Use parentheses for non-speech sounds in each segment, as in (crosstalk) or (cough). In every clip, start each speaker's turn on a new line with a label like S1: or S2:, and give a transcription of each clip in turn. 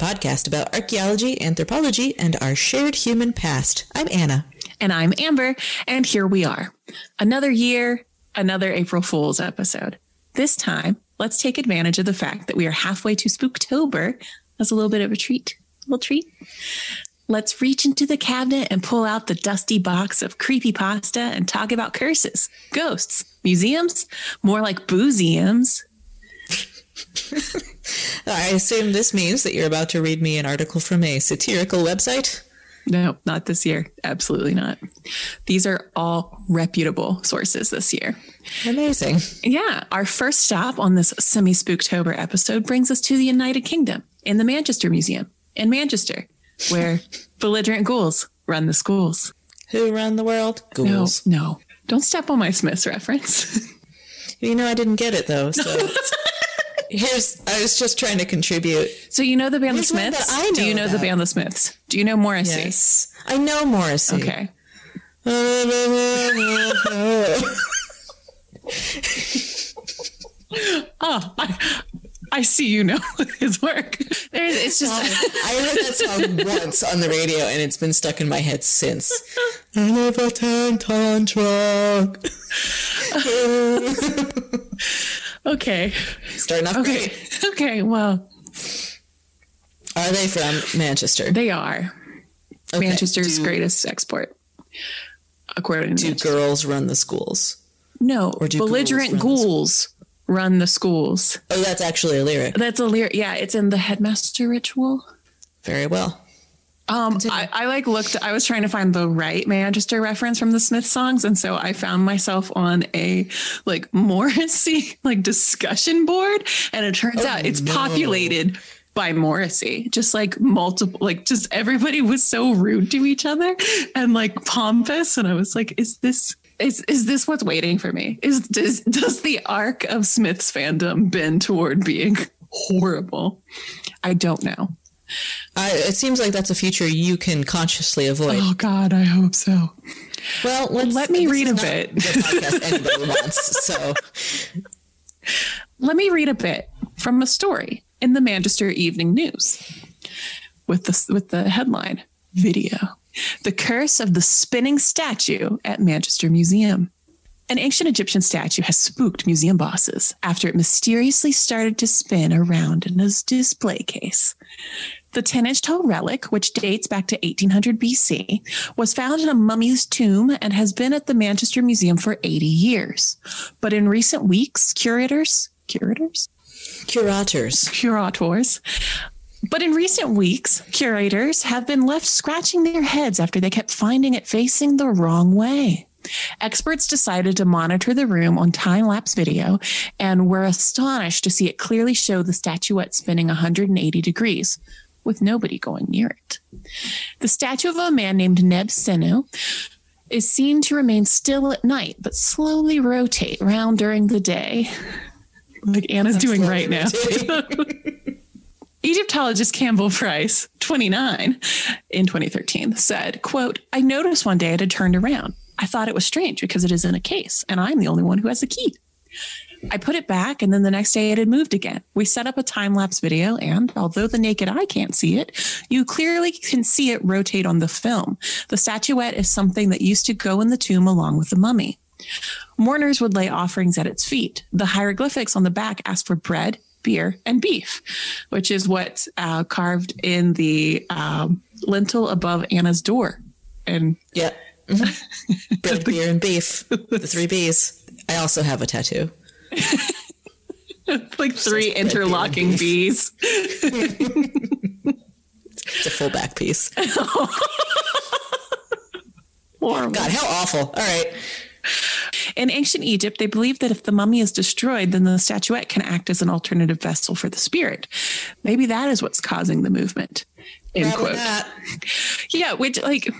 S1: Podcast about archaeology, anthropology, and our shared human past. I'm Anna.
S2: And I'm Amber, and here we are. Another year, another April Fool's episode. This time, let's take advantage of the fact that we are halfway to Spooktober as a little bit of a treat. A little treat. Let's reach into the cabinet and pull out the dusty box of creepy pasta and talk about curses, ghosts, museums, more like boozeums. (laughs)
S1: I assume this means that you're about to read me an article from a satirical website.
S2: No, not this year. Absolutely not. These are all reputable sources this year.
S1: Amazing.
S2: Yeah. Our first stop on this semi spooktober episode brings us to the United Kingdom in the Manchester Museum in Manchester, where (laughs) belligerent ghouls run the schools.
S1: Who run the world? Ghouls.
S2: No, no. Don't step on my Smiths reference. (laughs)
S1: You know, I didn't get it though. So here's, I was just trying to contribute.
S2: so you know the band
S1: There's
S2: The Smiths?
S1: I
S2: Do you
S1: know
S2: know the band The Smiths? Do you know Morrissey?
S1: Yes. I know Morrissey.
S2: Okay. Oh, (laughs) I, I see you know (laughs) his work. There's, it's just
S1: I heard that song (laughs) once on the radio and it's been stuck in my head since. I live a 10 ton truck.
S2: Okay.
S1: Starting off
S2: Okay.
S1: great. (laughs)
S2: Okay. Well,
S1: Are they from Manchester?
S2: they are
S1: Okay.
S2: Manchester's
S1: Do-
S2: greatest export, according to
S1: Do
S2: Manchester.
S1: girls run the schools?
S2: No,
S1: or do
S2: belligerent
S1: run the
S2: ghouls run the schools.
S1: Oh, that's actually a lyric.
S2: That's a lyric. Yeah, it's in the headmaster ritual.
S1: Very well.
S2: Um, I, I like looked. I was trying to find the right Manchester reference from the Smith songs, and so I found myself on a like Morrissey (laughs) like discussion board, and it turns out it's
S1: no.
S2: populated by Morrissey. Just like multiple, like just everybody was so rude to each other and like pompous, and I was like, "Is this?" Is, is this what's waiting for me? Is does does the arc of Smith's fandom bend toward being (laughs) horrible? I don't know.
S1: I, it seems like that's a future you can consciously avoid.
S2: Oh God, I hope so.
S1: well, let's,
S2: let me read a bit.
S1: Podcast anybody wants. So,
S2: Let me read a bit from a story in the Manchester Evening News with the, with the headline Video The Curse of the Spinning Statue at Manchester Museum. An ancient Egyptian statue has spooked museum bosses after it mysteriously started to spin around in a display case. The 10 inch tall relic, which dates back to 1800 BC, was found in a mummy's tomb and has been at the Manchester Museum for 80 years. But in recent weeks, curators, curators,
S1: curators.
S2: curators. But in recent weeks, curators have been left scratching their heads after they kept finding it facing the wrong way. Experts decided to monitor the room on time lapse video and were astonished to see it clearly show the statuette spinning 180 degrees with nobody going near it. The statue of a man named Neb Senu is seen to remain still at night, but slowly rotate around during the day. Like Anna's doing right now. (laughs) Egyptologist Campbell Price, 29, in 2013, said, quote, I noticed one day it had turned around. I thought it was strange because it is in a case and I'm the only one who has the key. I put it back and then the next day it had moved again. We set up a time lapse video and although the naked eye can't see it, you clearly can see it rotate on the film. The statuette is something that used to go in the tomb along with the mummy. Mourners would lay offerings at its feet. The hieroglyphics on the back asked for bread, beer, and beef, which is what's uh, carved in the um, lintel above Anna's door. And
S1: Yeah. (laughs) Bread, beer, and beef. The three B's. I also have a tattoo. (laughs)
S2: like three interlocking bees.
S1: It's a full back piece. (laughs)
S2: Horrible.
S1: God, how awful. All right.
S2: In ancient Egypt, they believed that if the mummy is destroyed, then the statuette can act as an alternative vessel for the spirit. Maybe that is what's causing the movement. End
S1: Probably
S2: quote.
S1: not.
S2: Yeah, which like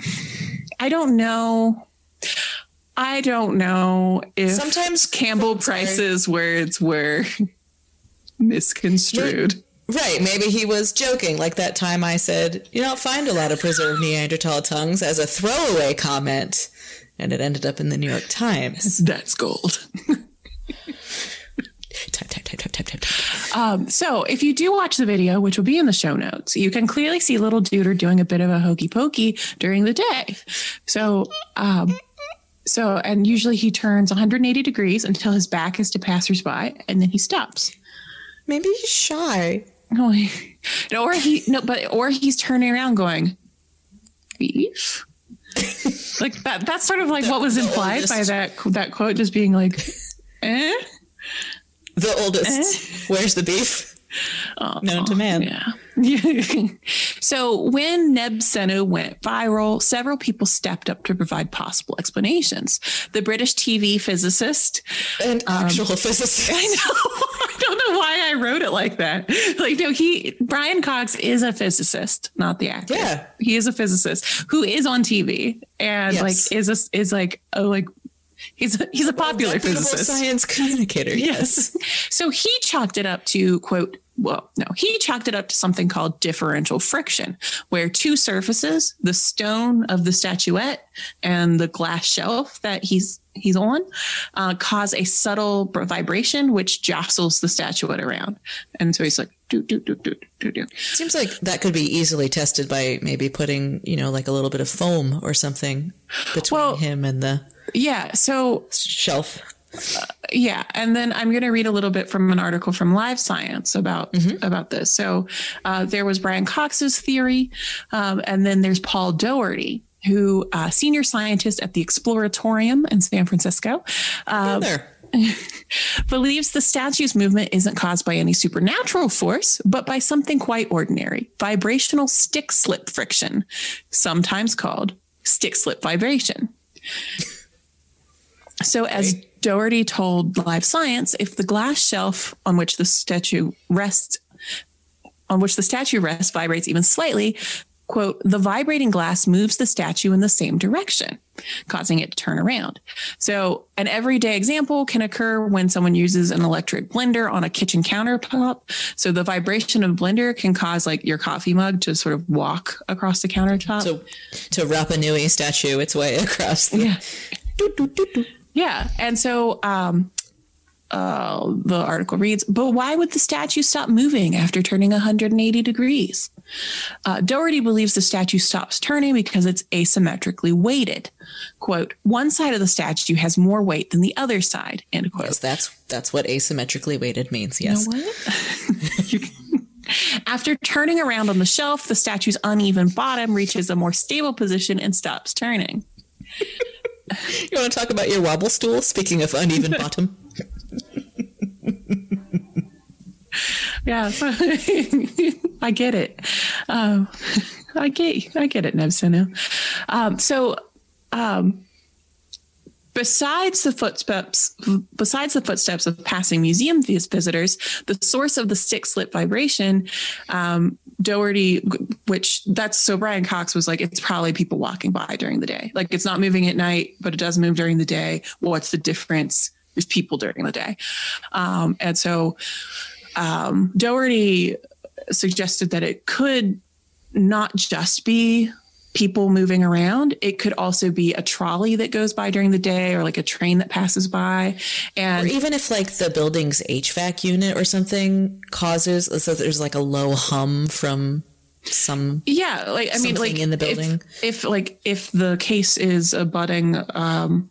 S2: I don't know. I don't know if
S1: Sometimes
S2: Campbell. Price's words were (laughs) misconstrued.
S1: Right. Maybe he was joking, like that time I said, you don't find a lot of preserved Neanderthal tongues as a throwaway comment. And it ended up in the New York Times. (laughs)
S2: That's gold. (laughs)
S1: Type, type, type, type, type, type, type.
S2: Um, so if you do watch the video, which will be in the show notes, you can clearly see little Duder doing a bit of a hokey pokey during the day. So, um, so, and usually he turns 180 degrees until his back is to passersby, and then he stops.
S1: Maybe he's shy.
S2: No, he- or he no, but or he's turning around going, beef. (laughs) like that. That's sort of like what was implied by that that quote, just being like, eh.
S1: The oldest. Where's the beef? Known to man.
S2: Yeah. (laughs) so when Neb Nebsenu went viral, several people stepped up to provide possible explanations. The British TV physicist,
S1: An um, actual physicist. (laughs)
S2: I know, (laughs) I don't know why I wrote it like that. Like, no, he, Brian Cox is a physicist, not the actor.
S1: Yeah.
S2: He is a physicist who is on TV and
S1: Yes.
S2: like is a, is like, oh, like, he's a, he's a popular
S1: Reputable
S2: physicist.
S1: science communicator.
S2: Yes. So he chalked it up to quote, well, no, he chalked it up to something called differential friction, where two surfaces, the stone of the statuette and the glass shelf that he's he's on, uh, cause a subtle vibration which jostles the statuette around. And so he's like, do do do do do do.
S1: Seems like that could be easily tested by maybe putting, you know, like a little bit of foam or something between
S2: Well-
S1: him and the
S2: Yeah. So
S1: shelf.
S2: Yeah and then i'm going to read a little bit from an article from live science about about this. So uh, there was brian cox's theory um, and then there's paul doherty who uh, senior scientist at the exploratorium in san francisco uh,
S1: there. (laughs)
S2: believes the statue's movement isn't caused by any supernatural force but by something quite ordinary vibrational stick slip friction sometimes called stick slip vibration. (laughs) So, as Doherty told Live Science, if the glass shelf on which the statue rests, on which the statue rests, vibrates even slightly, quote, the vibrating glass moves the statue in the same direction, causing it to turn around. So, an everyday example can occur when someone uses an electric blender on a kitchen countertop. So, the vibration of blender can cause like your coffee mug to sort of walk across the countertop.
S1: So to Rapa Nui statue its way across the
S2: Yeah. (laughs) Yeah. And so um, uh, the article reads, but why would the statue stop moving after turning 180 degrees? Uh, Doherty believes the statue stops turning because it's asymmetrically weighted. Quote, one side of the statue has more weight than the other side, end quote.
S1: Yes, that's that's what asymmetrically weighted means.
S2: You
S1: Yes.
S2: know what? (laughs) You can- After turning around on the shelf, the statue's uneven bottom reaches a more stable position and stops turning.
S1: You want to talk about your wobble stool? Speaking of uneven (laughs) bottom.
S2: Yeah, (laughs) I get it. Um, (laughs) I get, I get it, Nebsenu. Um, so, um, besides the footsteps, besides the footsteps of passing museum vis- visitors, the source of the stick slip vibration, um, Doherty, which that's so Brian Cox was like, it's probably people walking by during the day. Like it's not moving at night, but it does move during the day. What's the difference? There's people during the day, um, and so um, Doherty suggested that it could not just be people moving around. It could also be a trolley that goes by during the day or like a train that passes by.
S1: Or
S2: And
S1: even if like the building's HVAC unit or something causes so there's like a low hum from some
S2: yeah, like I mean, like
S1: in the
S2: if-
S1: building.
S2: If, like if the case is abutting um,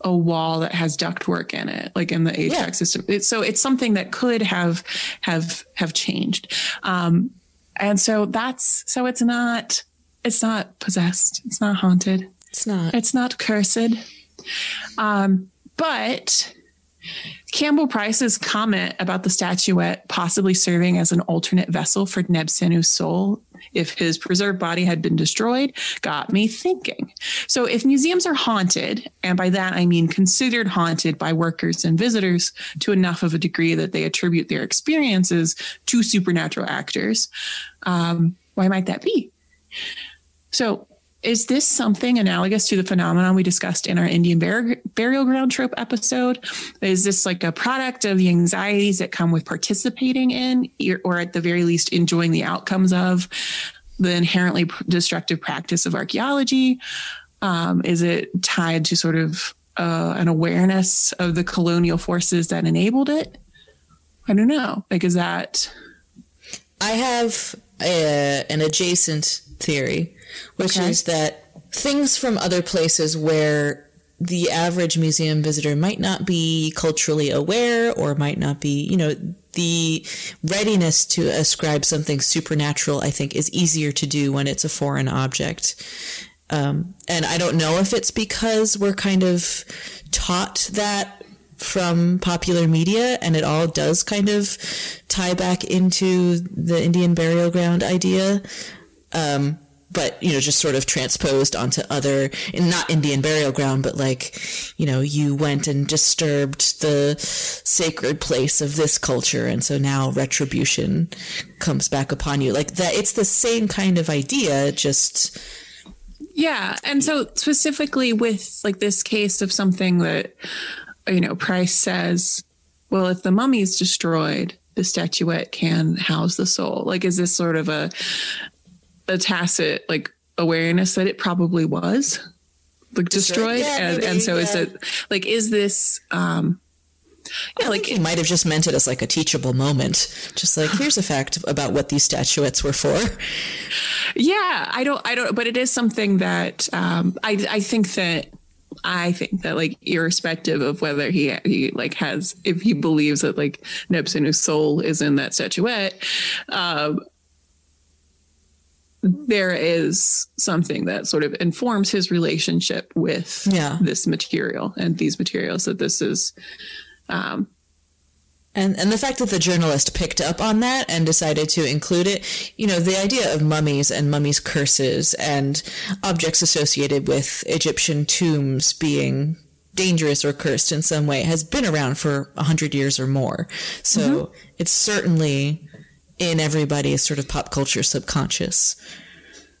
S2: a wall that has ductwork in it, like in the HVAC
S1: Yeah.
S2: system, it, so it's something that could have have have changed. Um, and so that's so it's not it's not possessed. It's not haunted.
S1: it's not
S2: It's not cursed. Um, but Campbell Price's comment about the statuette possibly serving as an alternate vessel for Nebsenu's soul if his preserved body had been destroyed got me thinking. So, if museums are haunted, and by that I mean considered haunted by workers and visitors to enough of a degree that they attribute their experiences to supernatural actors, um, why might that be? So, is this something analogous to the phenomenon we discussed in our Indian bur- burial ground trope episode? Is this like a product of the anxieties that come with participating in, or at the very least, enjoying the outcomes of the inherently destructive practice of archaeology? Um, is it tied to sort of uh, an awareness of the colonial forces that enabled it? I don't know. Like, is that?
S1: I have a, an adjacent theory which okay. is that things from other places where the average museum visitor might not be culturally aware or might not be, you know, the readiness to ascribe something supernatural, I think, is easier to do when it's a foreign object. Um, and I don't know if it's because we're kind of taught that from popular media and it all does kind of tie back into the Indian burial ground idea. Um, but you know just sort of transposed onto other not indian burial ground but like you know you went and disturbed the sacred place of this culture and so now retribution comes back upon you. Like that it's the same kind of idea just
S2: yeah and so specifically with like this case of something that you know price says well if the mummy is destroyed the statuette can house the soul. Like is this sort of a a tacit like awareness that it probably was like destroyed, yeah, and, maybe, and so yeah. is it like is this um
S1: yeah, like he might have just meant it as like a teachable moment. Just like here's a fact about what these statuettes were for.
S2: Yeah, I don't, I don't, but it is something that um, I, I think that I think that like irrespective of whether he he like has if he believes that like Nebsenu's soul is in that statuette, um, there is something that sort of informs his relationship with yeah. this material and these materials that this is um,
S1: and and the fact that the journalist picked up on that and decided to include it, you know, the idea of mummies and mummies' curses and objects associated with Egyptian tombs being dangerous or cursed in some way has been around for a hundred years or more. So mm-hmm. it's certainly in everybody's sort of pop culture subconscious.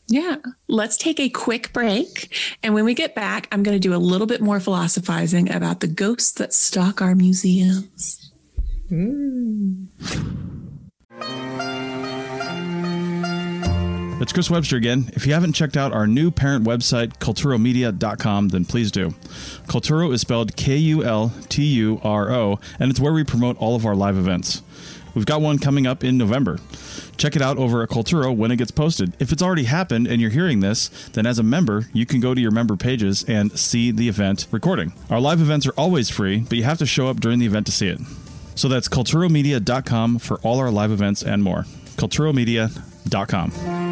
S2: Yeah. Let's take a quick break. And when we get back, I'm going to do a little bit more philosophizing about the ghosts that stalk our museums. Mm.
S3: It's Chris Webster again. If you haven't checked out our new parent website, kulturomedia.com, then please do. Kulturo is spelled K U L T U R O, and it's where we promote all of our live events. We've got one coming up in November. Check it out over at Kulturo when it gets posted. If it's already happened and you're hearing this, then as a member, you can go to your member pages and see the event recording. Our live events are always free, but you have to show up during the event to see it. So that's kulturomedia.com for all our live events and more. kulturomedia.com.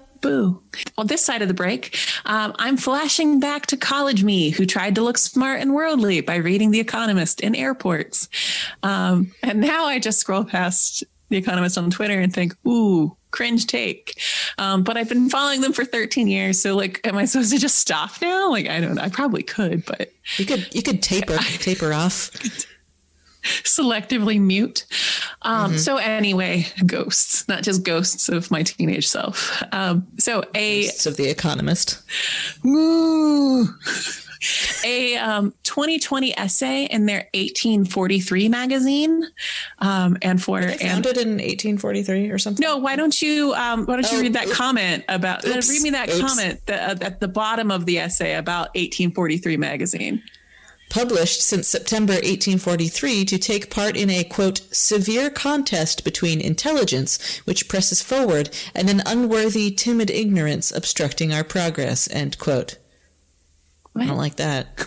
S2: On this side of the break, um, I'm flashing back to college me who tried to look smart and worldly by reading The Economist in airports. Um, and now I just scroll past The Economist on Twitter and think, ooh, cringe take. Um, but I've been following them for 13 years. So like, am I supposed to just stop now? Like, I don't know. I probably could, but
S1: you could, you could taper, (laughs) taper off.
S2: Selectively mute. Um, So anyway, ghosts, not just ghosts of my teenage self. Um, so a
S1: Ghosts of the Economist.
S2: Ooh. a um, 2020 essay in their 1843 magazine, um, and for
S1: They
S2: and
S1: in 1843 or something.
S2: no, why don't you um, why don't you
S1: Oh,
S2: read that
S1: oop-
S2: comment about uh, read me that
S1: oops.
S2: comment that, uh, at the bottom of the essay about 1843 magazine.
S1: Published since September 1843 to take part in a, quote, severe contest between intelligence, which presses forward, and an unworthy, timid ignorance obstructing our progress, end quote. I don't like that.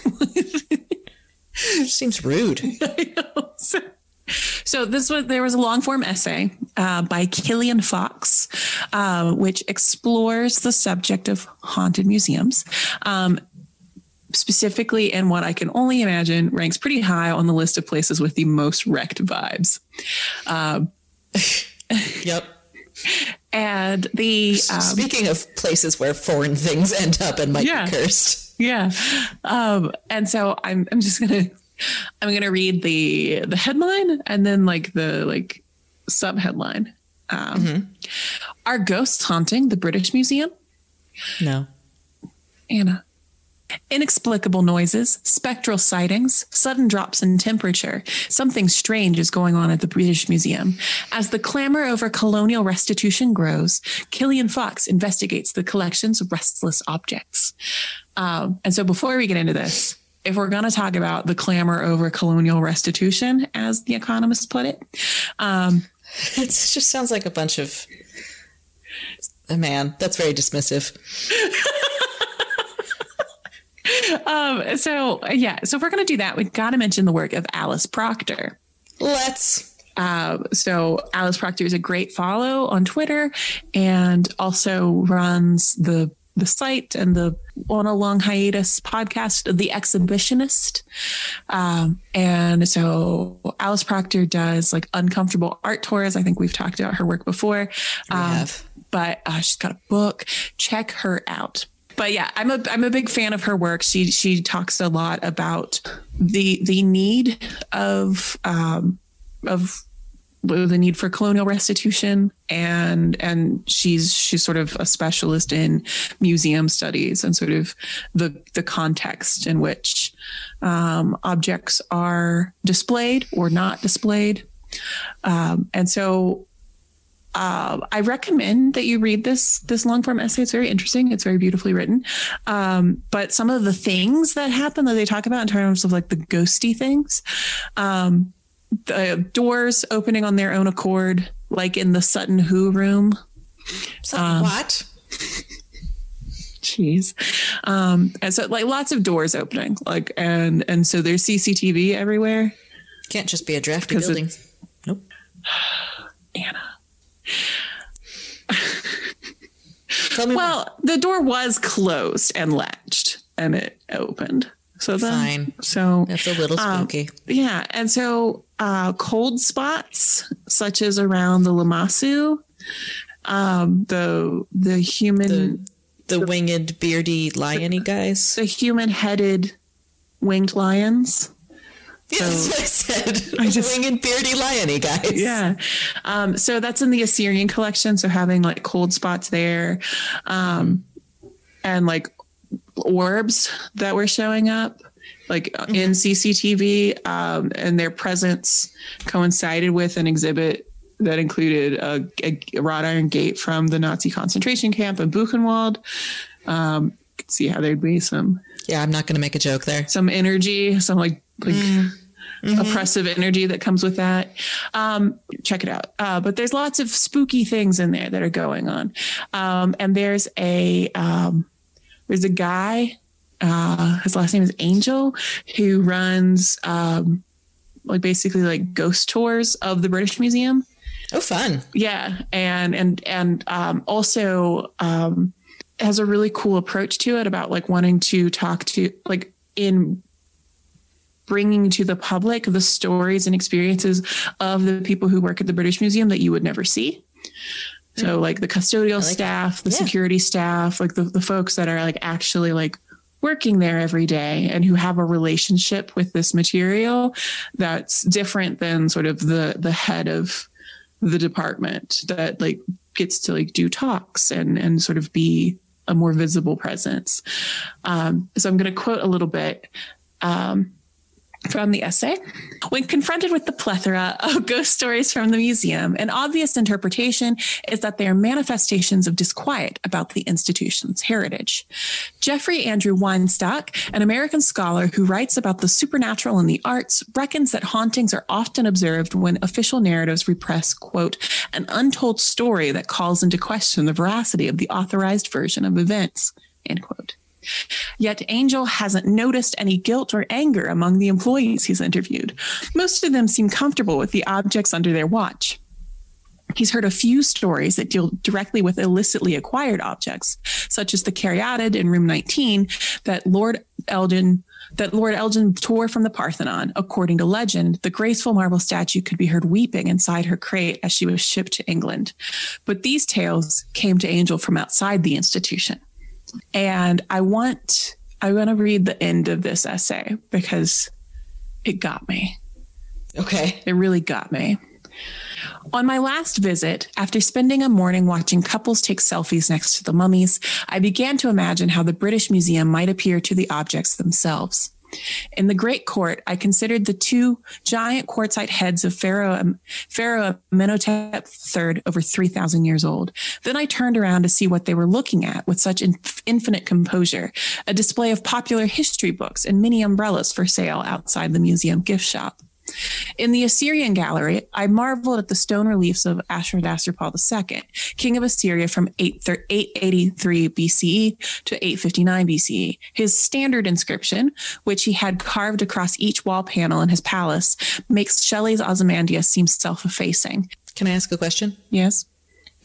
S1: (laughs) Seems rude. (laughs)
S2: so, so this was there was a long form essay uh, by Killian Fox, uh, which explores the subject of haunted museums. Um, specifically, and what I can only imagine ranks pretty high on the list of places with the most wrecked vibes. Um, (laughs)
S1: Yep.
S2: and the um,
S1: Speaking of places where foreign things end up and might
S2: Yeah.
S1: be cursed.
S2: yeah um and so i'm i'm just gonna i'm gonna read the the headline and then like the like sub headline um are ghosts haunting the british museum
S1: No.
S2: anna inexplicable noises spectral sightings sudden drops in temperature something strange is going on at the british museum as the clamor over colonial restitution grows killian fox investigates the collection's restless objects um, and so before we get into this, if we're going to talk about the clamor over colonial restitution, as the economist put it, um, (laughs)
S1: It just sounds like a bunch of. Man, that's very dismissive. (laughs) (laughs)
S2: um, so yeah, so if we're going to do that, we've got to mention the work of Alice Proctor.
S1: Let's.
S2: Uh, so Alice Proctor is a great follow on Twitter, and also runs the the site and the on a long hiatus podcast, The Exhibitionist. Um, and so Alice Proctor does like uncomfortable art tours. I think we've talked about her work before.
S1: We
S2: Um,
S1: have.
S2: but uh, she's got a book. Check her out. But yeah, I'm a I'm a big fan of her work. She she talks a lot about the the need of um, of the need for colonial restitution and and she's she's sort of a specialist in museum studies and sort of the the context in which um, objects are displayed or not displayed um, and so uh, I recommend that you read this this long form essay. It's very interesting. It's very beautifully written. Um, but some of the things that happen that they talk about in terms of like the ghosty things, um, the doors opening on their own accord, like in the Sutton Hoo room.
S1: So,
S2: um,
S1: what?
S2: Jeez. Um, and so like lots of doors opening, like and and so there's CCTV everywhere.
S1: Can't just be a drafty building. Nope. (sighs)
S2: Anna.
S1: Tell me
S2: Well, the door was closed and latched, and it opened. So then,
S1: Fine.
S2: So
S1: That's a little
S2: um,
S1: spooky.
S2: yeah, and so uh, cold spots such as around the Lamassu, um, the the human
S1: the the winged, beardy, liony guys.
S2: the human headed winged lions.
S1: That's (laughs) I said.
S2: I just-
S1: winged, beardy, liony guys.
S2: Yeah. Um, so that's in the Assyrian collection. So having like cold spots there, um, and like orbs that were showing up, like in CCTV, um, and their presence coincided with an exhibit that included a, a wrought iron gate from the Nazi concentration camp in Buchenwald. Um, see how there'd be some
S1: Yeah, I'm not going to make a joke there.
S2: some energy, some like like oppressive energy that comes with that. Um, check it out. Uh, but there's lots of spooky things in there that are going on. Um, and there's a um, there's a guy. Uh, his last name is Angel, who runs um, like basically like ghost tours of the British Museum.
S1: Oh, fun.
S2: Yeah, and and and um, also um, has a really cool approach to it about like wanting to talk to like in bringing to the public the stories and experiences of the people who work at the British Museum that you would never see. So like the custodial
S1: like
S2: staff, the
S1: Yeah.
S2: security staff, like the, the folks that are like actually like working there every day and who have a relationship with this material that's different than sort of the the head of the department that like gets to like do talks and and sort of be a more visible presence. Um, so I'm going to quote a little bit. Um, from the essay. When confronted with the plethora of (laughs) ghost stories from the museum, an obvious interpretation is that they are manifestations of disquiet about the institution's heritage. Jeffrey Andrew Weinstock, an American scholar who writes about the supernatural in the arts, reckons that hauntings are often observed when official narratives repress, quote, an untold story that calls into question the veracity of the authorized version of events, end quote. Yet Angel hasn't noticed any guilt or anger among the employees he's interviewed. Most of them seem comfortable with the objects under their watch. He's heard a few stories that deal directly with illicitly acquired objects, such as the caryatid in room 19 that Lord Elgin that Lord Elgin tore from the Parthenon. According to legend, the graceful marble statue could be heard weeping inside her crate as she was shipped to England. But these tales came to Angel from outside the institution. And I want I want to read the end of this essay because it got me.
S1: Okay.
S2: It really got me. On my last visit, after spending a morning watching couples take selfies next to the mummies, I began to imagine how the British Museum might appear to the objects themselves. In the Great Court, I considered the two giant quartzite heads of Pharaoh, um, Pharaoh Amenhotep III, over 3,000 years old. Then I turned around to see what they were looking at with such infinite composure a display of popular history books and mini umbrellas for sale outside the museum gift shop. In the Assyrian gallery, I marveled at the stone reliefs of Ashurnasirpal II, king of Assyria from 883 BCE to 859 BCE. His standard inscription, which he had carved across each wall panel in his palace, makes Shelley's Ozymandias seem self effacing.
S1: Can I ask a question?
S2: Yes.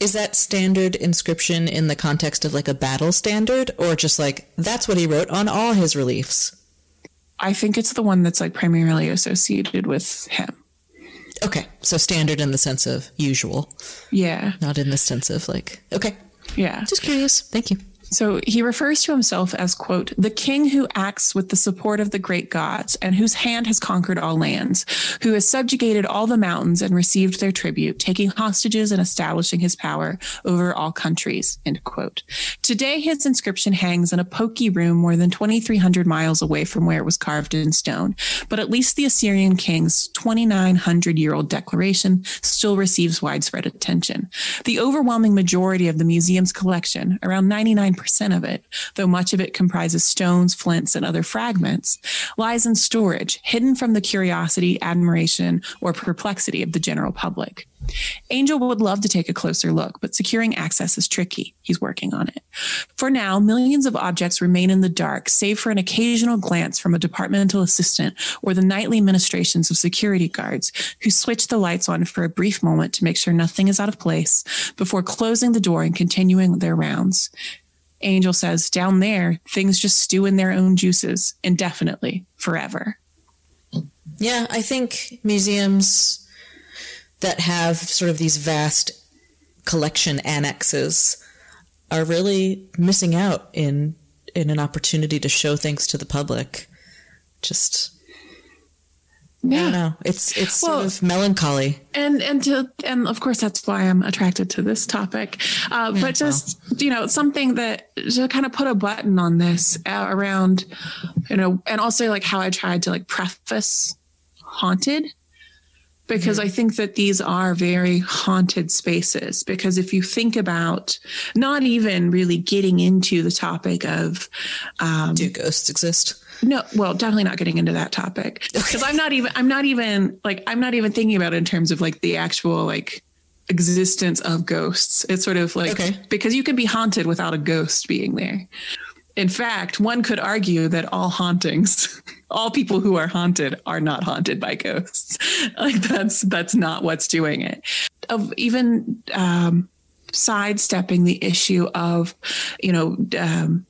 S1: Is that standard inscription in the context of like a battle standard, or just like that's what he wrote on all his reliefs?
S2: I think it's the one that's like primarily associated with him.
S1: Okay. So standard in the sense of usual.
S2: Yeah.
S1: Not in the sense of like, okay.
S2: Yeah.
S1: Just curious. Thank you.
S2: So he refers to himself as, quote, the king who acts with the support of the great gods and whose hand has conquered all lands, who has subjugated all the mountains and received their tribute, taking hostages and establishing his power over all countries, end quote. Today, his inscription hangs in a pokey room more than 2,300 miles away from where it was carved in stone. But at least the Assyrian king's 2,900 year old declaration still receives widespread attention. The overwhelming majority of the museum's collection, around 99 percent of it, though much of it comprises stones, flints, and other fragments, lies in storage, hidden from the curiosity, admiration, or perplexity of the general public. Angel would love to take a closer look, but securing access is tricky. He's working on it. For now, millions of objects remain in the dark, save for an occasional glance from a departmental assistant or the nightly ministrations of security guards who switch the lights on for a brief moment to make sure nothing is out of place before closing the door and continuing their rounds. Angel says, down there, things just stew in their own juices indefinitely, forever.
S1: Yeah, I think museums that have sort of these vast collection annexes are really missing out in in an opportunity to show things to the public. Just yeah. I know. It's it's well, sort of melancholy.
S2: And and to and of course that's why I'm attracted to this topic. Uh, yeah, but just well. you know something that to kind of put a button on this uh, around, you know, and also like how I tried to like preface haunted because mm-hmm. I think that these are very haunted spaces. Because if you think about not even really getting into the topic of
S1: um, do ghosts exist?
S2: No, well, definitely not getting into that topic (laughs) because I'm not even I'm not even like I'm not even thinking about it in terms of like the actual like existence of ghosts. It's sort of like okay. because you can be haunted without a ghost being there. In fact, one could argue that all hauntings, (laughs) all people who are haunted are not haunted by ghosts. (laughs) Like that's that's not what's doing it. Of even um, sidestepping the issue of, you know, um,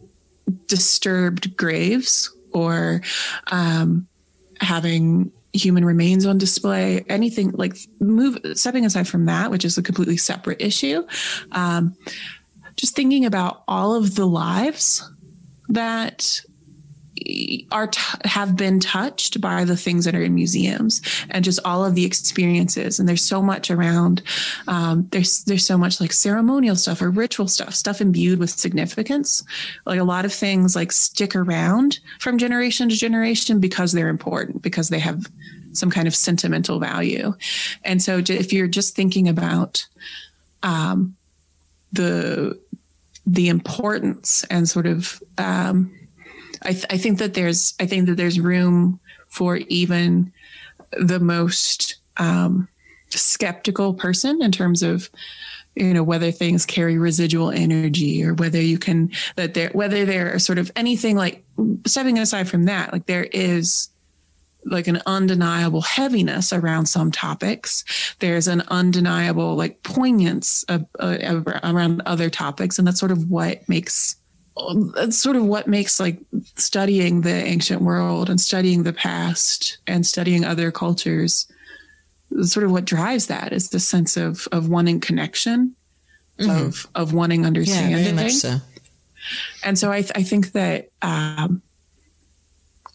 S2: disturbed graves or um, having human remains on display, anything like move stepping aside from that, which is a completely separate issue. Um, just thinking about all of the lives that are t- have been touched by the things that are in museums and just all of the experiences. And there's so much around um, there's there's so much like ceremonial stuff or ritual stuff stuff imbued with significance. Like a lot of things like stick around from generation to generation because they're important because they have some kind of sentimental value. And so if you're just thinking about um, the the importance and sort of um, I, th- I think that there's I think that there's room for even the most um, skeptical person in terms of you know whether things carry residual energy or whether you can that there whether there are sort of anything like stepping aside from that like there is like an undeniable heaviness around some topics. There's an undeniable like poignance of, uh, around other topics. And that's sort of what makes that's sort of what makes like studying the ancient world and studying the past and studying other cultures sort of what drives that is the sense of of wanting connection mm-hmm. of of wanting understanding yeah, very much so. and so i th- i think that um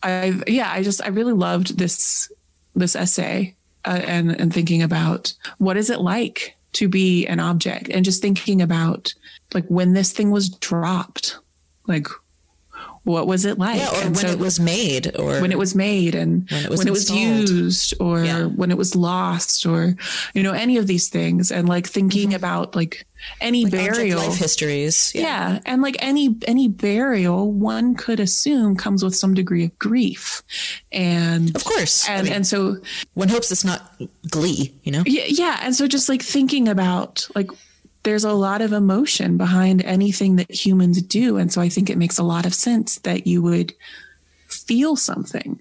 S2: i yeah i just i really loved this this essay uh, and and thinking about what is it like to be an object and just thinking about like when this thing was dropped like what was it like?
S1: Yeah, or and when so, it was made, or
S2: when it was made, and when it was, when it was used, or yeah. when it was lost, or you know any of these things, and like thinking mm-hmm. about like any like burial
S1: life histories,
S2: yeah. yeah, and like any any burial, one could assume comes with some degree of grief, and
S1: of course,
S2: and I mean, and so
S1: one hopes it's not glee, you know,
S2: yeah, yeah, and so just like thinking about like there's a lot of emotion behind anything that humans do. And so I think it makes a lot of sense that you would feel something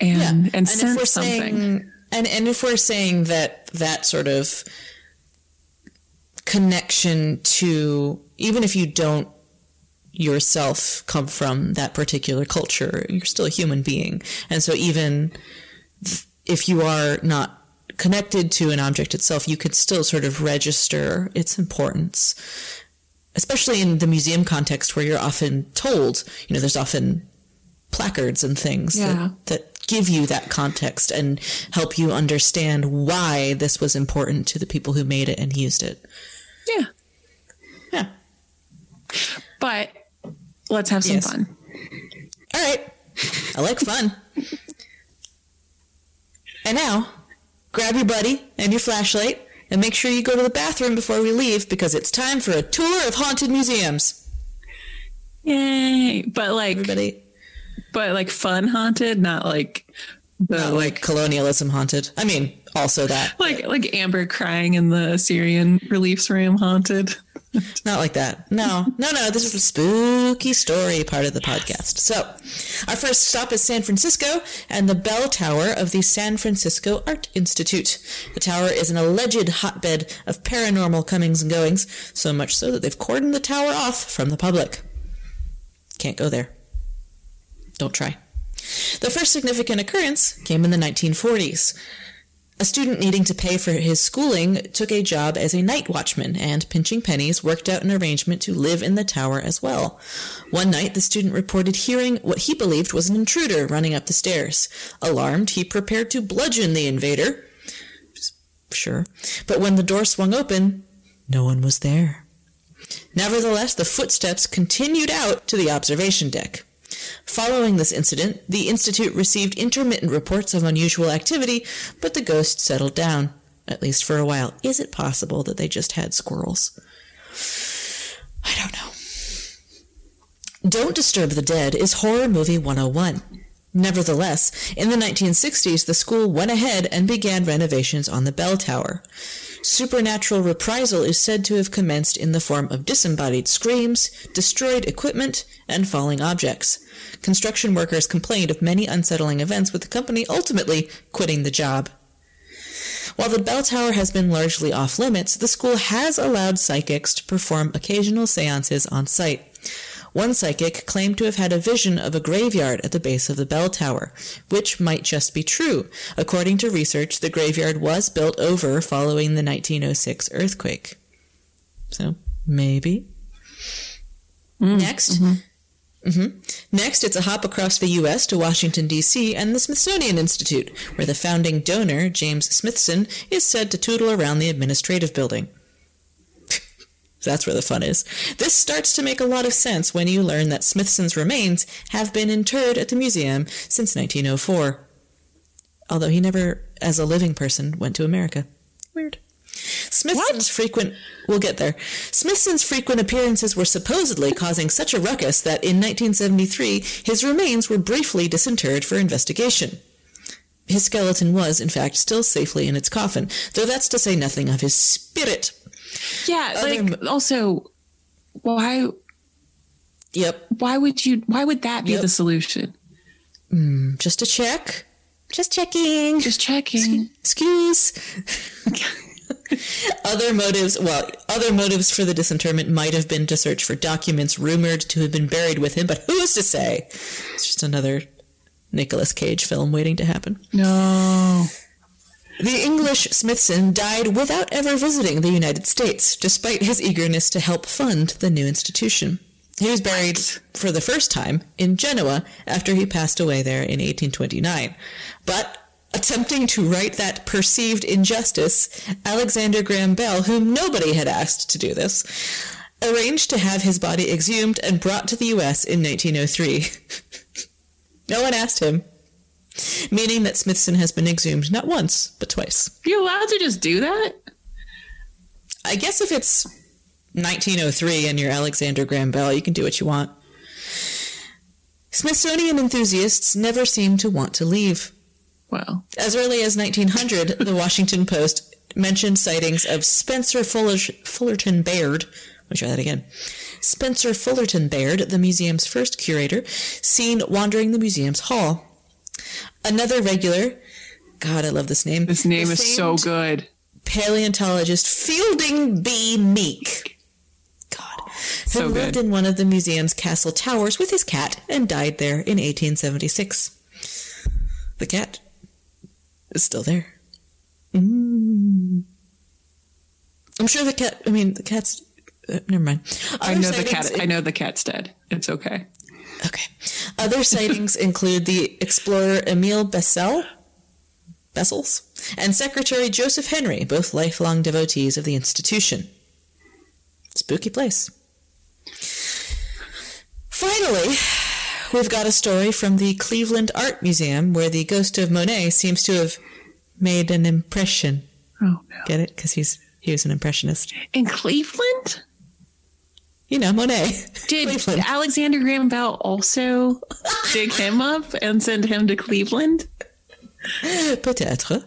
S2: and, yeah. and, and sense something.
S1: Saying, and, and if we're saying that that sort of connection to, even if you don't yourself come from that particular culture, you're still a human being. And so even if you are not connected to an object itself, you could still sort of register its importance. Especially in the museum context where you're often told, you know, there's often placards and things yeah. that, that give you that context and help you understand why this was important to the people who made it and used it.
S2: Yeah.
S1: Yeah.
S2: But let's have some yes. fun.
S1: All right. I like fun. and now grab your buddy and your flashlight, and make sure you go to the bathroom before we leave because it's time for a tour of haunted museums.
S2: Yay! But like, Everybody. but like fun haunted, not like
S1: the not like, like colonialism haunted. I mean, also that.
S2: Like like Amber crying in the Assyrian reliefs room haunted.
S1: Not like that. No, no, no. This is the spooky story part of the podcast. So, our first stop is San Francisco and the bell tower of the San Francisco Art Institute. The tower is an alleged hotbed of paranormal comings and goings, so much so that they've cordoned the tower off from the public. Can't go there. Don't try. The first significant occurrence came in the 1940s. A student needing to pay for his schooling took a job as a night watchman and, pinching pennies, worked out an arrangement to live in the tower as well. One night, the student reported hearing what he believed was an intruder running up the stairs. Alarmed, he prepared to bludgeon the invader. Sure. But when the door swung open, no one was there. Nevertheless, the footsteps continued out to the observation deck. Following this incident, the Institute received intermittent reports of unusual activity, but the ghost settled down, at least for a while. Is it possible that they just had squirrels? I don't know. Don't Disturb the Dead is Horror Movie 101. Nevertheless, in the 1960s, the school went ahead and began renovations on the bell tower. Supernatural reprisal is said to have commenced in the form of disembodied screams, destroyed equipment, and falling objects. Construction workers complained of many unsettling events, with the company ultimately quitting the job. While the bell tower has been largely off limits, the school has allowed psychics to perform occasional seances on site. One psychic claimed to have had a vision of a graveyard at the base of the bell tower, which might just be true. According to research, the graveyard was built over following the 1906 earthquake. So, maybe. Mm, Next, mm-hmm. Next, it's a hop across the U.S. to Washington, D.C., and the Smithsonian Institute, where the founding donor, James Smithson, is said to tootle around the administrative building. That's where the fun is. This starts to make a lot of sense when you learn that Smithson's remains have been interred at the museum since 1904. Although he never, as a living person, went to America. Weird. Smithson's frequent we'll get there. Smithson's frequent appearances were supposedly causing such a ruckus that in 1973 his remains were briefly disinterred for investigation. His skeleton was, in fact, still safely in its coffin, though that's to say nothing of his spirit.
S2: Yeah,
S1: Other
S2: like also why
S1: Yep,
S2: why would you why would that be
S1: Yep.
S2: the solution?
S1: Hmm, just a check. Just checking.
S2: Just checking.
S1: Excuse. (laughs) other motives, well, other motives for the disinterment might have been to search for documents rumored to have been buried with him, but who's to say? It's just another Nicolas Cage film waiting to happen.
S2: No.
S1: The English Smithson died without ever visiting the United States, despite his eagerness to help fund the new institution. He was buried for the first time in Genoa after he passed away there in 1829. But attempting to right that perceived injustice, Alexander Graham Bell, whom nobody had asked to do this, arranged to have his body exhumed and brought to the U.S. in 1903. (laughs) no one asked him, meaning that Smithson has been exhumed not once, but twice.
S2: You're allowed to just do that?
S1: I guess if it's 1903 and you're Alexander Graham Bell, you can do what you want. Smithsonian enthusiasts never seem to want to leave.
S2: Well,
S1: As early as 1900, the Washington Post mentioned sightings of Spencer Fuller- Fullerton Baird. Let me try that again. Spencer Fullerton Baird, the museum's first curator, seen wandering the museum's hall. Another regular, God, I love this name.
S2: this name is so good.
S1: paleontologist Fielding B. Meek. God. Who
S2: So
S1: lived
S2: good.
S1: in one of the museum's castle towers with his cat and died there in 1876. The cat is still there. Mm. I'm sure the cat, I mean, the cat's, uh, never mind.
S2: I
S1: Other
S2: know the cat I know the cat's dead. It's okay.
S1: Okay. Other sightings (laughs) include the explorer Emile Bessel, Bessels, and Secretary Joseph Henry, both lifelong devotees of the institution. Spooky place. Finally, we've got a story from the Cleveland Art Museum where the ghost of Monet seems to have made an impression.
S2: Oh no.
S1: Get it? Because he's he was an impressionist.
S2: In Cleveland?
S1: You know, Monet.
S2: Did
S1: Cleveland.
S2: Alexander Graham Bell also dig him up and send him to Cleveland?
S1: Peut-être.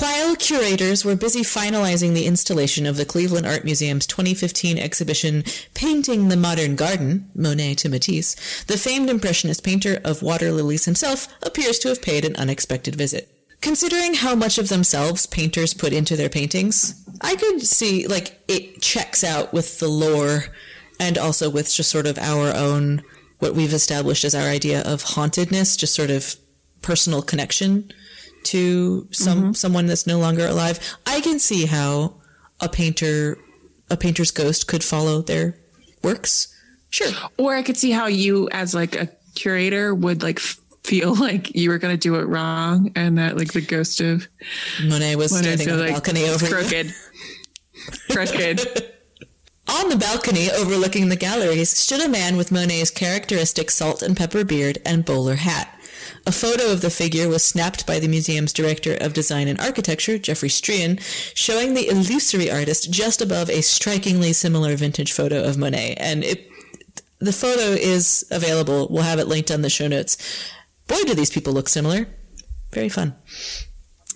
S1: While curators were busy finalizing the installation of the Cleveland Art Museum's 2015 exhibition Painting the Modern Garden, Monet to Matisse, the famed Impressionist painter of water lilies himself appears to have paid an unexpected visit. Considering how much of themselves painters put into their paintings, I could see, like, it checks out with the lore and also with just sort of our own, what we've established as our idea of hauntedness, just sort of personal connection to some mm-hmm. someone that's no longer alive. I can see how a painter, a painter's ghost could follow their works. Sure.
S2: Or I could see how you, as like a curator, would like f- feel (laughs) like you were going to do it wrong, and that like the ghost of
S1: Monet was
S2: Monet
S1: standing on the
S2: like
S1: balcony over
S2: crooked, crooked. (laughs)
S1: On the balcony overlooking the galleries stood a man with Monet's characteristic salt and pepper beard and bowler hat. A photo of the figure was snapped by the museum's director of design and architecture, Jeffrey Strean, showing the illusory artist just above a strikingly similar vintage photo of Monet. And it, the photo is available. We'll have it linked on the show notes. Boy, do these people look similar. Very fun.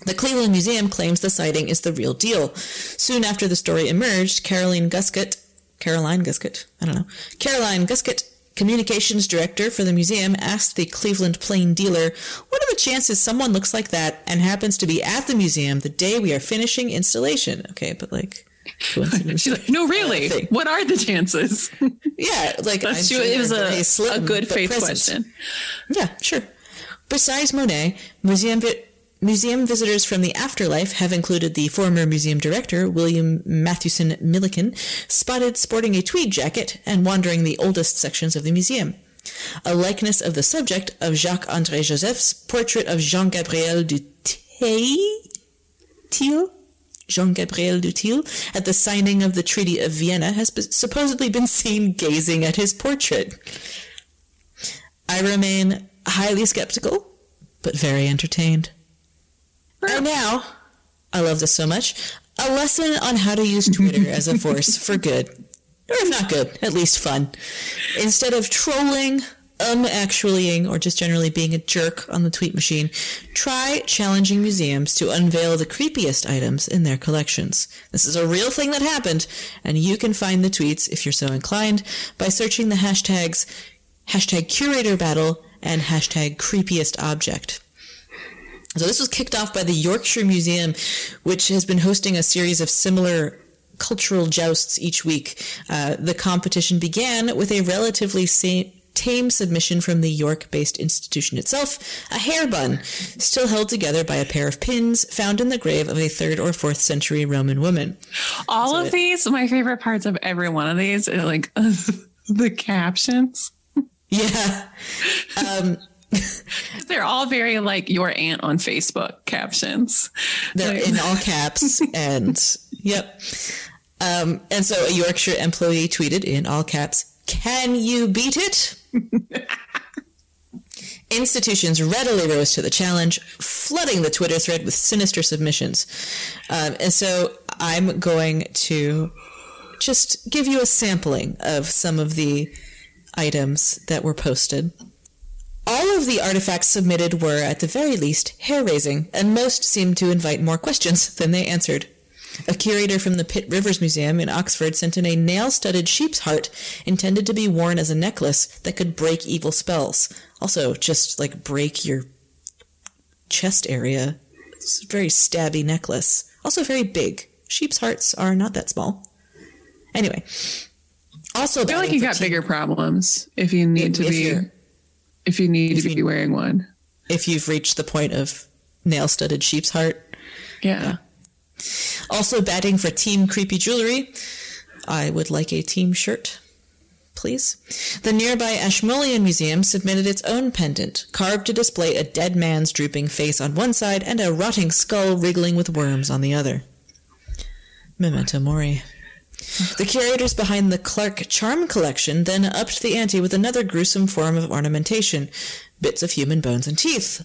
S1: The Cleveland Museum claims the sighting is the real deal. Soon after the story emerged, Caroline Guscott, Caroline Guscott, I don't know, Caroline Guscott, communications director for the museum, asked the Cleveland Plain dealer, "What are the chances someone looks like that and happens to be at the museum the day we are finishing installation?" Okay, but like. (laughs)
S2: She's like, no, really. What are the chances?
S1: yeah, like I'm
S2: That's
S1: sure.
S2: It was a,
S1: slim,
S2: a good faith
S1: present.
S2: question.
S1: Yeah, sure. Besides Monet, museum vi- Museum visitors from the afterlife have included the former museum director, William Mathewson Milliken, spotted sporting a tweed jacket and wandering the oldest sections of the museum. A likeness of the subject of Jacques André Joseph's portrait of Jean Gabriel Dutheil, Jean Gabriel Dutheil, at the signing of the Treaty of Vienna has supposedly been seen gazing at his portrait. I remain highly skeptical, but very entertained. And now, I love this so much, a lesson on how to use Twitter as a force for good. Or if not good, at least fun. Instead of trolling, um, unactuallying, or just generally being a jerk on the tweet machine, try challenging museums to unveil the creepiest items in their collections. This is a real thing that happened, and you can find the tweets, if you're so inclined, by searching the hashtags hashtag curator battle and hashtag creepiest object. So this was kicked off by the Yorkshire Museum, which has been hosting a series of similar cultural jousts each week. Uh, the competition began with a relatively same, tame submission from the York-based institution itself, a hair bun, still held together by a pair of pins found in the grave of a third or fourth century Roman woman.
S2: All so of it, these, my favorite parts of every one of these, are like (laughs) the captions.
S1: Yeah. Um, (laughs)
S2: They're all very like your aunt on Facebook captions.
S1: They're like, in all caps (laughs) and yep. Um, and so a Yorkshire employee tweeted in all caps, "Can you beat it?" (laughs) Institutions readily rose to the challenge, flooding the Twitter thread with sinister submissions. Um, and so I'm going to just give you a sampling of some of the items that were posted. All of the artifacts submitted were, at the very least, hair raising, and most seemed to invite more questions (laughs) than they answered. A curator from the Pitt Rivers Museum in Oxford sent in a nail studded sheep's heart intended to be worn as a necklace that could break evil spells. Also, just like break your chest area. It's a very stabby necklace. Also, very big. Sheep's hearts are not that small. Anyway. Also,
S2: I feel like you got bigger problems if you need if, to be if you need if to be you, wearing one.
S1: If you've reached the point of nail studded sheep's heart.
S2: Yeah. yeah.
S1: Also, batting for Team Creepy Jewelry. I would like a team shirt, please. The nearby Ashmolean Museum submitted its own pendant, carved to display a dead man's drooping face on one side and a rotting skull wriggling with worms on the other. Memento Mori. The curators behind the Clark Charm Collection then upped the ante with another gruesome form of ornamentation bits of human bones and teeth.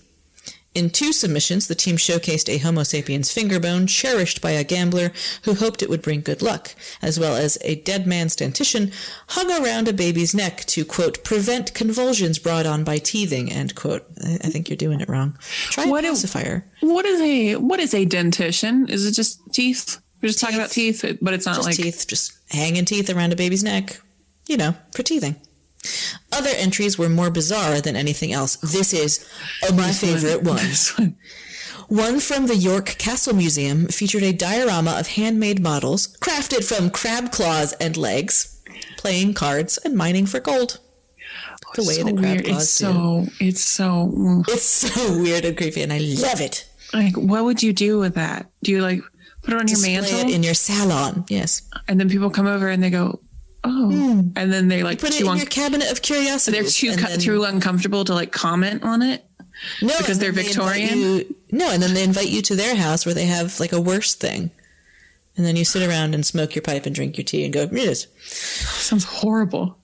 S1: In two submissions, the team showcased a Homo sapiens finger bone cherished by a gambler who hoped it would bring good luck, as well as a dead man's dentition hung around a baby's neck to, quote, prevent convulsions brought on by teething, end quote. I, think you're doing it wrong. Try what a pacifier.
S2: what is a what is a dentition? Is it just teeth? We're just teeth. talking about teeth, but it's not
S1: just
S2: like
S1: teeth, just hanging teeth around a baby's neck. You know, for teething. Other entries were more bizarre than anything else. This is my favorite one. (laughs) one. One from the York Castle Museum featured a diorama of handmade models crafted from crab claws and legs, playing cards and mining for gold.
S2: Oh, the way so the crab weird. claws it's do. So it's so
S1: it's so weird and creepy, and I love it.
S2: Like, what would you do with that? Do you like put it on Display your mantle
S1: in your salon. Yes.
S2: And then people come over and they go, oh, mm. and then they like
S1: you put it in un- your cabinet of curiosity.
S2: They're too cut then- through uncomfortable to like comment on it. No, because they're Victorian.
S1: They you, no, and then they invite you to their house where they have like a worse thing. And then you sit around and smoke your pipe and drink your tea and go, yes.
S2: Sounds horrible.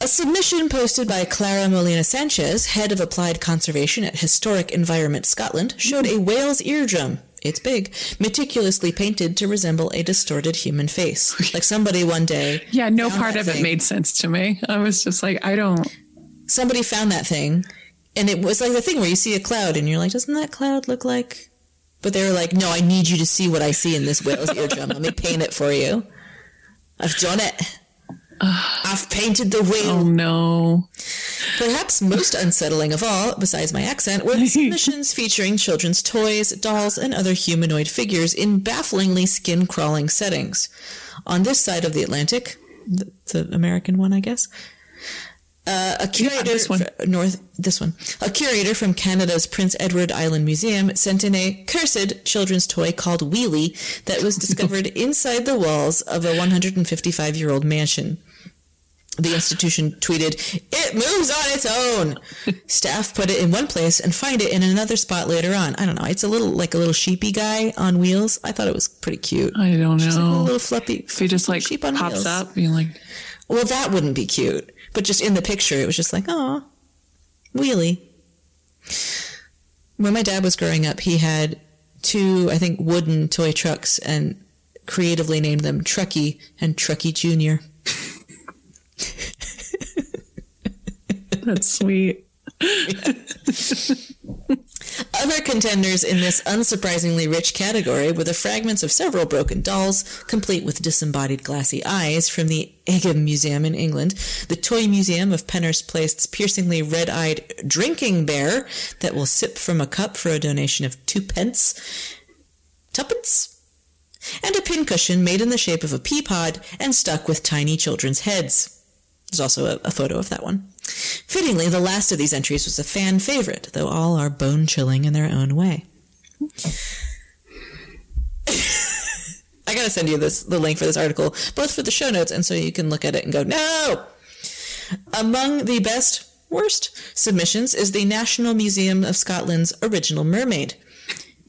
S1: A submission posted by Clara Molina Sanchez, head of applied conservation at Historic Environment Scotland, showed a whale's eardrum it's big, meticulously painted to resemble a distorted human face. (laughs) Like somebody one day.
S2: Yeah, no part of thing. it made sense to me. I was just like, I don't.
S1: Somebody found that thing, and it was like the thing where you see a cloud and you're like, doesn't that cloud look like. But they were like, no, I need you to see what I see in this whale's eardrum. Let me paint it for you. I've done it. (sighs) I've painted the wheel.
S2: Oh no.
S1: Perhaps most unsettling of all, besides my accent, were the submissions (laughs) featuring children's toys, dolls, and other humanoid figures in bafflingly skin crawling settings. On this side of the Atlantic, the, the American one, I guess, Uh, a curator
S2: this one.
S1: north this one. A curator from Canada's Prince Edward Island Museum sent in a cursed children's toy called Wheelie that was (laughs) discovered inside the walls of a 155 year old mansion. The institution tweeted, "It moves on its own." (laughs) Staff put it in one place and find it in another spot later on. I don't know. It's a little like a little sheepy guy on wheels. I thought it was pretty cute.
S2: I don't
S1: know, like a little fluffy.
S2: if he just like
S1: sheep on
S2: pops
S1: wheels.
S2: up, being like,
S1: Well, that wouldn't be cute. But just in the picture, it was just like, oh, wheelie. When my dad was growing up, he had two, I think, wooden toy trucks and creatively named them Trucky and Trucky Jr. (laughs)
S2: "That's sweet." (laughs)
S1: Other contenders in this unsurprisingly rich category were the fragments of several broken dolls, complete with disembodied glassy eyes, from the Egham Museum in England, the Toy Museum of Penshurst Place's piercingly red eyed drinking bear that will sip from a cup for a donation of two pence, tuppence, and a pincushion made in the shape of a pea pod and stuck with tiny children's heads. There's also a, a photo of that one. Fittingly, the last of these entries was a fan favorite, though all are bone chilling in their own way. (laughs) I gotta send you this the link for this article, both for the show notes and so you can look at it and go, no! Among the best, worst submissions is the National Museum of Scotland's Original Mermaid.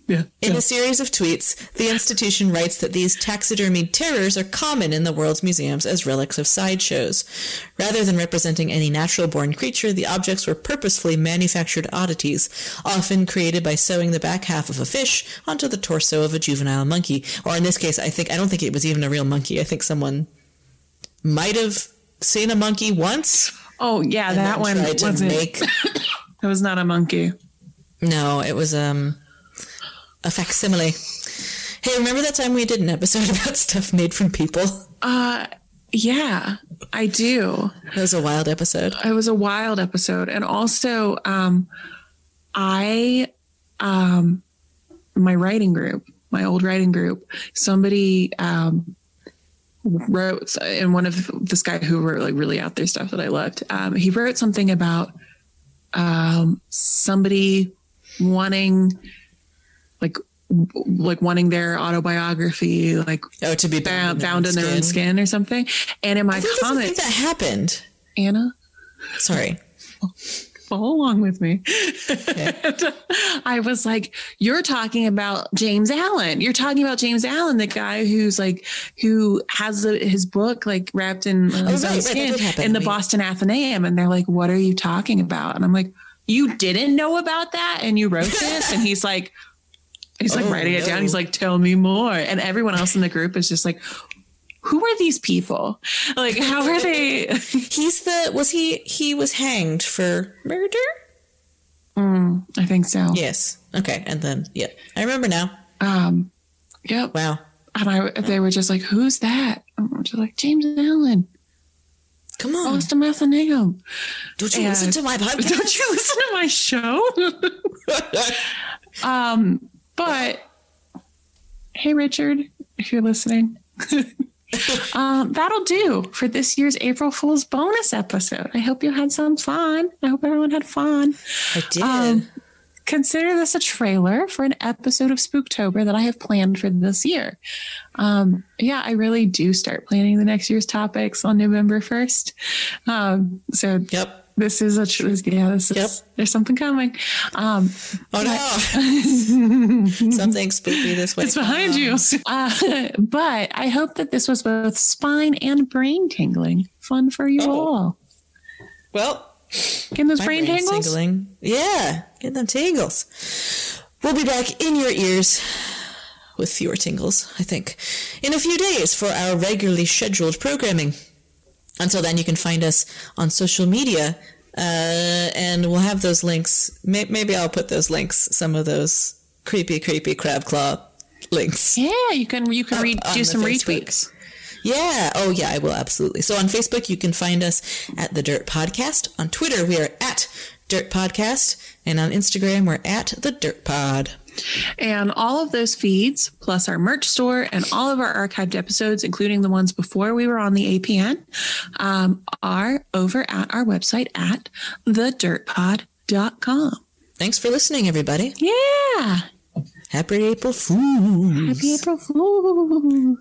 S2: Yeah.
S1: In a series of tweets, the institution writes that these taxidermied terrors are common in the world's museums as relics of sideshows. Rather than representing any natural born creature, the objects were purposefully manufactured oddities, often created by sewing the back half of a fish onto the torso of a juvenile monkey. Or in this case, I think I don't think it was even a real monkey. I think someone might have seen a monkey once.
S2: Oh yeah, that one
S1: tried to
S2: wasn't.
S1: make- (coughs)
S2: That was not a monkey.
S1: No, it was um a facsimile. Hey, remember that time we did an episode (laughs) about stuff made from people?
S2: Uh, yeah, I do.
S1: That was a wild episode.
S2: It was a wild episode, and also, um, I, um, my writing group, my old writing group, somebody um, wrote, and one of this guy who wrote like really out there stuff that I loved. Um, he wrote something about um, somebody wanting, like, like wanting their autobiography, like
S1: Oh, to be
S2: bound, bound in their own skin or something. And in my
S1: I think, that's- I think
S2: comments,
S1: that happened.
S2: Anna,
S1: Sorry.
S2: follow along with me. And (laughs) I was like, You're talking about James Allen. You're talking about James Allen, the guy who's like, who has the, his book like wrapped in uh,
S1: oh,
S2: his
S1: right, own
S2: skin
S1: happen.
S2: in the
S1: We-
S2: Boston Athenaeum. And they're like, What are you talking about? And I'm like, You didn't know about that? And you wrote this? and he's like, He's like
S1: Oh,
S2: writing it down. He's like, Tell me more. And everyone else in the group is just like, who are these people? Like, how are they? (laughs)
S1: He's the was he he was hanged for murder?
S2: Mm, I think so.
S1: Yes. Okay. And then yeah. I remember now.
S2: Um, yep.
S1: Wow.
S2: And I, they were just like, "Who's that?" And I'm just like, "James Allen,
S1: Come on.
S2: Boston Athenaeum."
S1: Don't you
S2: and-
S1: listen to my podcast? (laughs)
S2: Don't you listen to my show? (laughs) um, but hey, Richard, if you're listening, (laughs) um, that'll do for this year's April Fool's bonus episode. I hope you had some fun. I hope everyone had fun.
S1: I did.
S2: Um, consider this a trailer for an episode of Spooktober that I have planned for this year. Um, yeah, I really do start planning the next year's topics on November 1st. Um, so
S1: yep.
S2: This is a, tr- yeah, this is,
S1: Yep.
S2: there's something coming. Um,
S1: Oh no. (laughs) (laughs) Something spooky this way.
S2: it's behind you. (laughs) Uh, but I hope that this was both spine and brain tingling fun for you
S1: Oh.
S2: all.
S1: Well,
S2: Getting those brain tingles?
S1: tingling. Yeah, get them tingles. We'll be back in your ears with fewer tingles, I think, in a few days for our regularly scheduled programming. Until then, you can find us on social media, uh, and we'll have those links. Maybe I'll put those links, some of those creepy, creepy crab claw links.
S2: Yeah, you can you can read do some
S1: Facebook.
S2: retweets.
S1: Yeah. Oh, yeah, I will absolutely. So on Facebook, you can find us at the Dirt Podcast. On Twitter, we are at Dirt Podcast. And on Instagram, we're at the Dirt Pod.
S2: And all of those feeds, plus our merch store and all of our archived episodes, including the ones before we were on the APN, um, are over at our website at thedirtpod.com.
S1: Thanks for listening, everybody.
S2: Yeah.
S1: Happy April Fools.
S2: Happy April Fools.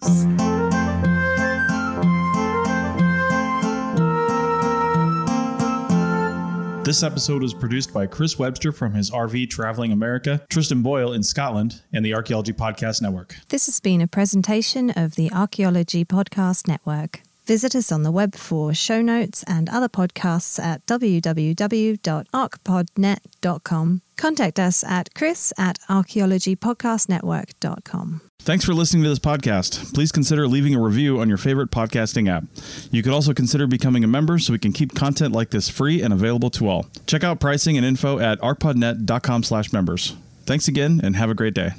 S3: This episode was produced by Chris Webster from his RV Traveling America, Tristan Boyle in Scotland, and the Archaeology Podcast Network.
S4: This has been a presentation of the Archaeology Podcast Network. Visit us on the web for show notes and other podcasts at www.archpodnet.com. Contact us at chris at archaeologypodcastnetwork.com.
S3: Thanks for listening to this podcast. Please consider leaving a review on your favorite podcasting app. You could also consider becoming a member so we can keep content like this free and available to all. Check out pricing and info at archpodnet.com slash members. Thanks again and have a great day.